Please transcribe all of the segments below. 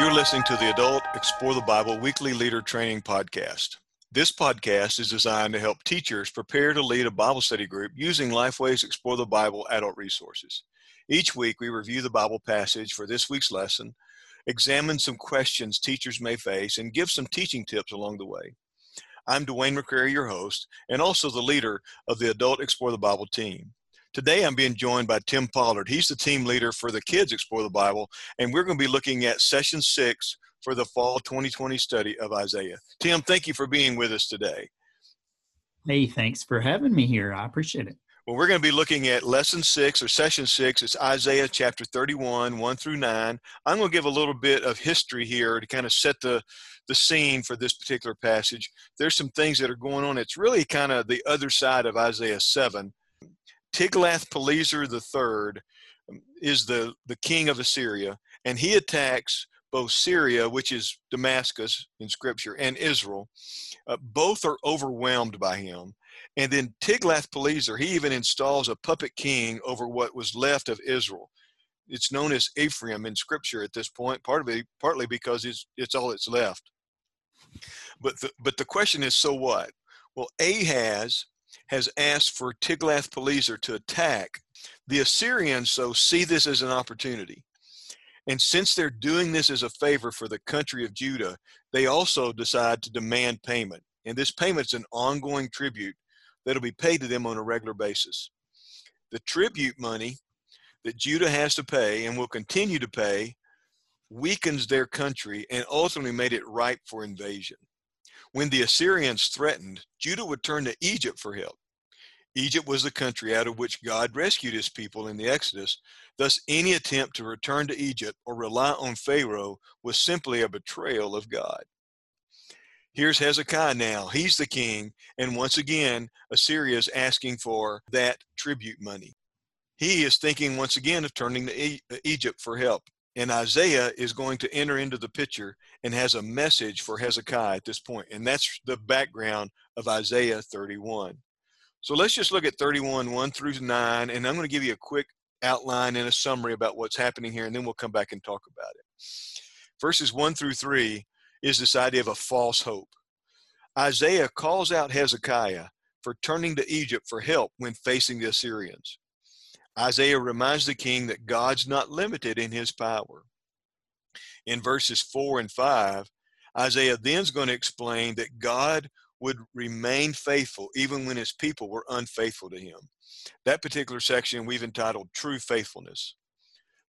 You're listening to the Adult Explore the Bible Weekly Leader Training Podcast. This podcast is designed to help teachers prepare to lead a Bible study group using Lifeway's Explore the Bible adult resources. Each week, we review the Bible passage for this week's lesson, examine some questions teachers may face, and give some teaching tips along the way. I'm Dwayne McCrary, your host, and also the leader of the Adult Explore the Bible team. Today, I'm being joined by Tim Pollard. He's the team leader for the Kids Explore the Bible, and we're going to be looking at session six for the fall 2020 study of Isaiah. Tim, thank you for being with us today. Hey, thanks for having me here. I appreciate it. Well, we're going to be looking at lesson six or session six. It's Isaiah chapter 31, 1 through 9. I'm going to give a little bit of history here to kind of set the, the scene for this particular passage. There's some things that are going on. It's really kind of the other side of Isaiah 7. Tiglath-Pileser III um, is the, the king of Assyria, and he attacks both Syria, which is Damascus in Scripture, and Israel. Uh, both are overwhelmed by him. And then Tiglath-Pileser, he even installs a puppet king over what was left of Israel. It's known as Ephraim in Scripture at this point, part it, partly because it's, it's all that's left. But the, but the question is, so what? Well, Ahaz has asked for Tiglath-Pileser to attack. The Assyrians, so, see this as an opportunity. And since they're doing this as a favor for the country of Judah, they also decide to demand payment. And this payment is an ongoing tribute that'll be paid to them on a regular basis. The tribute money that Judah has to pay and will continue to pay weakens their country and ultimately made it ripe for invasion. When the Assyrians threatened, Judah would turn to Egypt for help. Egypt was the country out of which God rescued his people in the Exodus. Thus, any attempt to return to Egypt or rely on Pharaoh was simply a betrayal of God. Here's Hezekiah now. He's the king. And once again, Assyria is asking for that tribute money. He is thinking once again of turning to Egypt for help. And Isaiah is going to enter into the picture and has a message for Hezekiah at this point. And that's the background of Isaiah 31. So let's just look at 31, 1 through 9, and I'm going to give you a quick outline and a summary about what's happening here, and then we'll come back and talk about it. Verses 1 through 3 is this idea of a false hope. Isaiah calls out Hezekiah for turning to Egypt for help when facing the Assyrians. Isaiah reminds the king that God's not limited in his power. In verses 4 and 5, Isaiah then is going to explain that God would remain faithful even when his people were unfaithful to him. That particular section we've entitled True Faithfulness.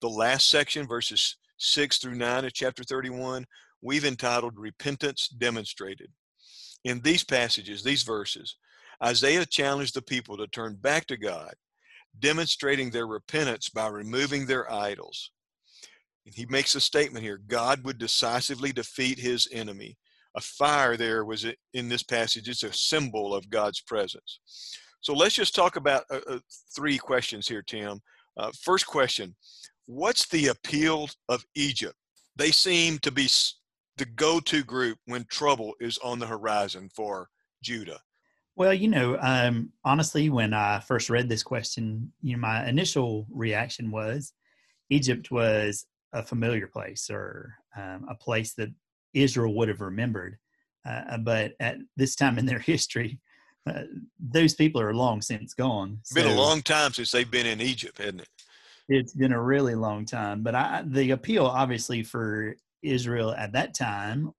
The last section, verses 6 through 9 of chapter 31, we've entitled Repentance Demonstrated. In these passages, these verses, Isaiah challenged the people to turn back to God, demonstrating their repentance by removing their idols. And he makes a statement here God would decisively defeat his enemy a fire there was in this passage. It's a symbol of God's presence. So let's just talk about uh, uh, three questions here, Tim. Uh, first question What's the appeal of Egypt? They seem to be the go to group when trouble is on the horizon for Judah. Well, you know, um, honestly, when I first read this question, you know, my initial reaction was Egypt was a familiar place or um, a place that Israel would have remembered. Uh, uh, but at this time in their history, uh, those people are long since gone. It's been a long time since they've been in Egypt, hasn't it? It's been a really long time. But I, the appeal, obviously, for Israel at that time,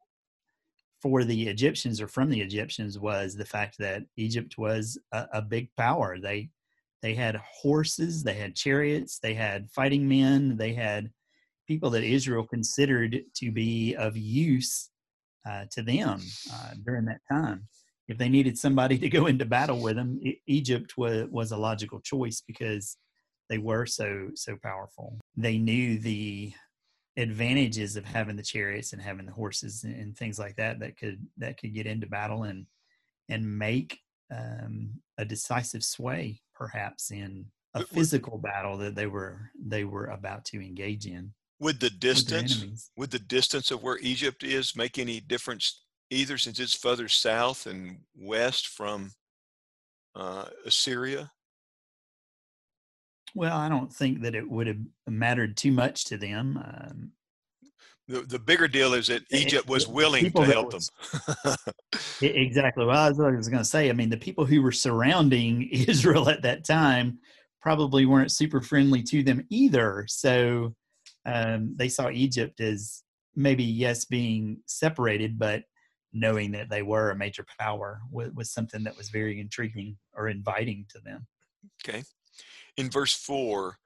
for the Egyptians or from the Egyptians, was the fact that Egypt was a, a big power. They they had horses, they had chariots, they had fighting men, they had people that Israel considered to be of use uh, to them uh, during that time. If they needed somebody to go into battle with them, e- Egypt was was a logical choice because they were so so powerful. They knew the advantages of having the chariots and having the horses and, and things like that that could that could get into battle and and make um, a decisive sway perhaps in a physical battle that they were they were about to engage in would the distance would the distance of where Egypt is make any difference either since it's further south and west from uh, Assyria? Well, I don't think that it would have mattered too much to them. Um, the, the bigger deal is that Egypt was willing to help was, them. exactly. Well, I was, was going to say, I mean, the people who were surrounding Israel at that time probably weren't super friendly to them either. So um, they saw Egypt as maybe, yes, being separated, but knowing that they were a major power was, was something that was very intriguing or inviting to them. Okay. In verse 4,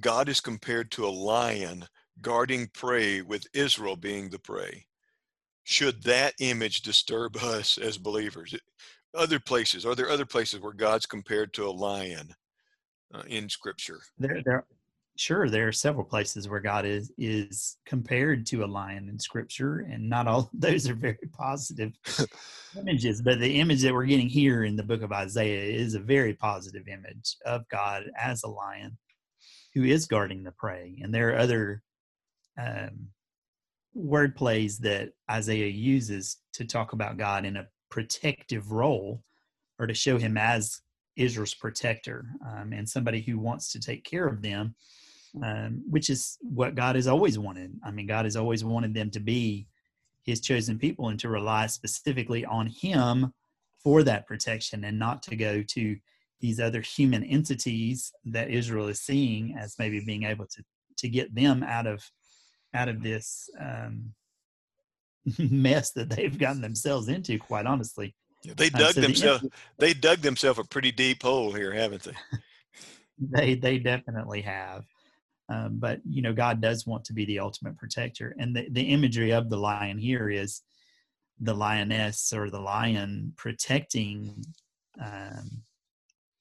God is compared to a lion guarding prey with Israel being the prey. Should that image disturb us as believers? Other places, are there other places where God's compared to a lion uh, in Scripture? There, there, sure, there are several places where God is is compared to a lion in Scripture, and not all of those are very positive images. But the image that we're getting here in the book of Isaiah is a very positive image of God as a lion who is guarding the prey. And there are other um, word plays that Isaiah uses to talk about God in a protective role or to show him as Israel's protector um, and somebody who wants to take care of them, um, which is what God has always wanted. I mean, God has always wanted them to be his chosen people and to rely specifically on him for that protection and not to go to these other human entities that Israel is seeing as maybe being able to to get them out of out of this um, mess that they've gotten themselves into. Quite honestly, yeah, they uh, dug uh, so themselves. The, they dug themselves a pretty deep hole here, haven't they? they they definitely have. Um, but you know, God does want to be the ultimate protector, and the the imagery of the lion here is the lioness or the lion protecting um,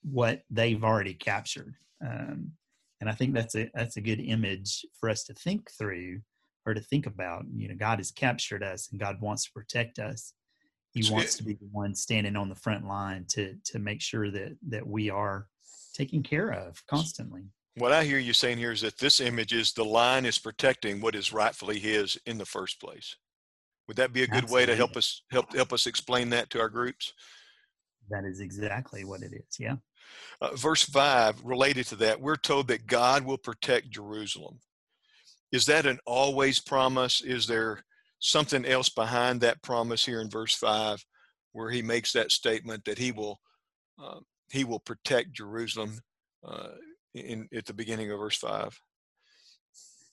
what they've already captured. Um, and I think that's a that's a good image for us to think through or to think about. You know, God has captured us, and God wants to protect us. He wants to be the one standing on the front line to to make sure that that we are taken care of constantly. What I hear you saying here is that this image is the line is protecting what is rightfully his in the first place. Would that be a good Absolutely. way to help us help help us explain that to our groups? That is exactly what it is. Yeah. Uh, verse 5, related to that, we're told that God will protect Jerusalem. Is that an always promise? Is there something else behind that promise here in verse 5 where he makes that statement that he will uh, he will protect Jerusalem uh, in at the beginning of verse 5?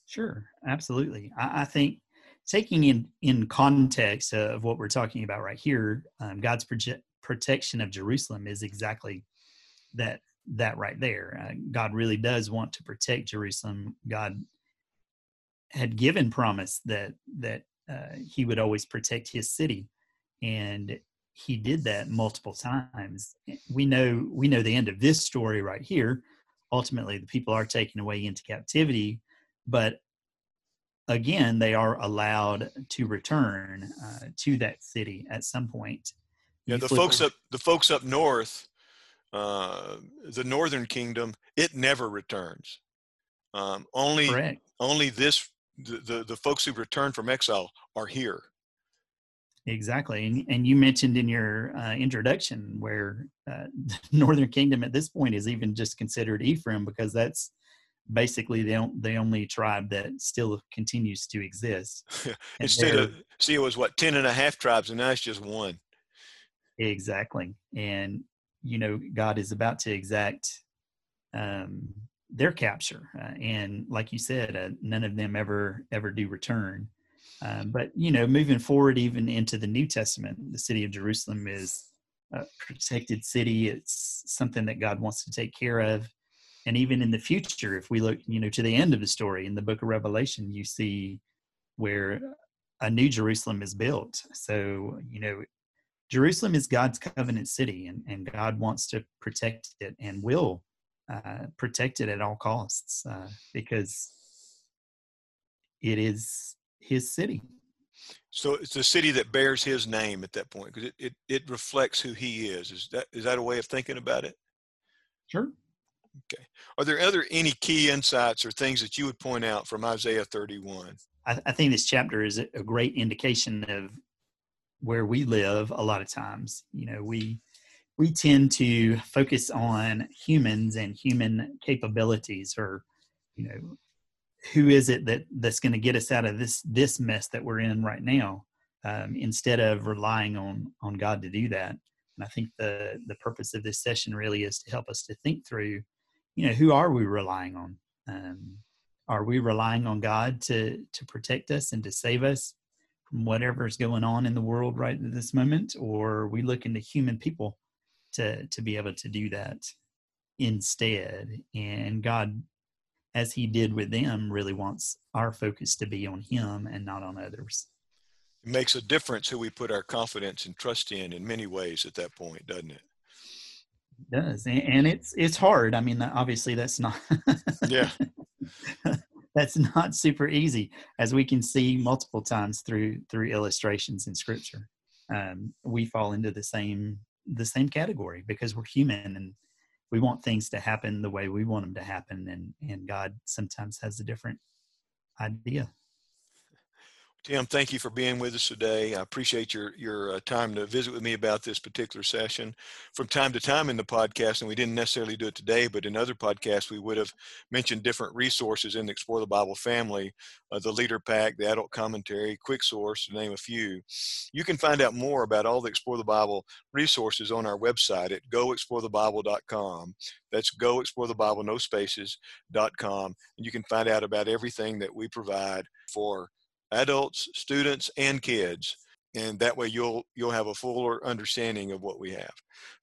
Sure, absolutely. I, I think taking in in context of what we're talking about right here, um, God's proje- protection of Jerusalem is exactly that that right there. Uh, God really does want to protect Jerusalem. God had given promise that that uh, He would always protect His city, and He did that multiple times. We know we know the end of this story right here. Ultimately, the people are taken away into captivity, but again, they are allowed to return uh, to that city at some point. Yeah, the folks up the folks up north uh, the northern kingdom, it never returns. Um, only Correct. only this the, the, the folks who return from exile are here. Exactly, and, and you mentioned in your uh, introduction where uh, the Northern Kingdom at this point is even just considered Ephraim because that's basically the the only tribe that still continues to exist. Instead of see, it was what ten and a half tribes, and now it's just one. Exactly, and you know God is about to exact um, their capture, uh, and like you said, uh, none of them ever ever do return. Um, but you know, moving forward, even into the New Testament, the city of Jerusalem is a protected city. It's something that God wants to take care of, and even in the future, if we look, you know, to the end of the story in the Book of Revelation, you see where a new Jerusalem is built. So you know, Jerusalem is God's covenant city, and, and God wants to protect it and will uh, protect it at all costs uh, because it is His city. So it's a city that bears His name at that point because it, it, it reflects who He is. Is that is that a way of thinking about it? Sure. Okay. Are there other any key insights or things that you would point out from Isaiah 31? I, I think this chapter is a great indication of where we live a lot of times you know we we tend to focus on humans and human capabilities or you know who is it that that's going to get us out of this this mess that we're in right now um, instead of relying on on god to do that? And i think the the purpose of this session really is to help us to think through you know who are we relying on? Um, are we relying on god to to protect us and to save us from whatever's going on in the world right at this moment? Or are we looking to human people to to be able to do that instead? And god as he did with them, really wants our focus to be on him and not on others. It makes a difference who we put our confidence and trust in in many ways at that point, doesn't it? It does. And it's it's hard. I mean, obviously that's not Yeah. that's not super easy as we can see multiple times through through illustrations in scripture. Um, we fall into the same the same category because we're human and we want things to happen the way we want them to happen and and god sometimes has a different idea Tim, thank you for being with us today. I appreciate your your uh, time to visit with me about this particular session. From time to time in the podcast, and we didn't necessarily do it today, but in other podcasts, we would have mentioned different resources in the Explore the Bible family, uh, the Leader Pack, the Adult Commentary, Quick Source, to name a few. You can find out more about all the Explore the Bible resources on our website at goexplorethebible.com. That's goexplorethebible, no spaces.com. And you can find out about everything that we provide for adults, students, and kids. And that way you'll you'll have a fuller understanding of what we have.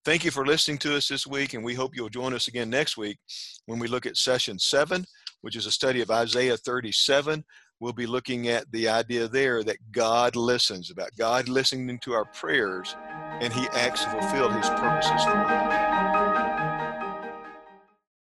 Thank you for listening to us this week, and we hope you'll join us again next week when we look at session seven, which is a study of Isaiah 37. We'll be looking at the idea there that God listens, about God listening to our prayers, and He acts to fulfill His purposes for us.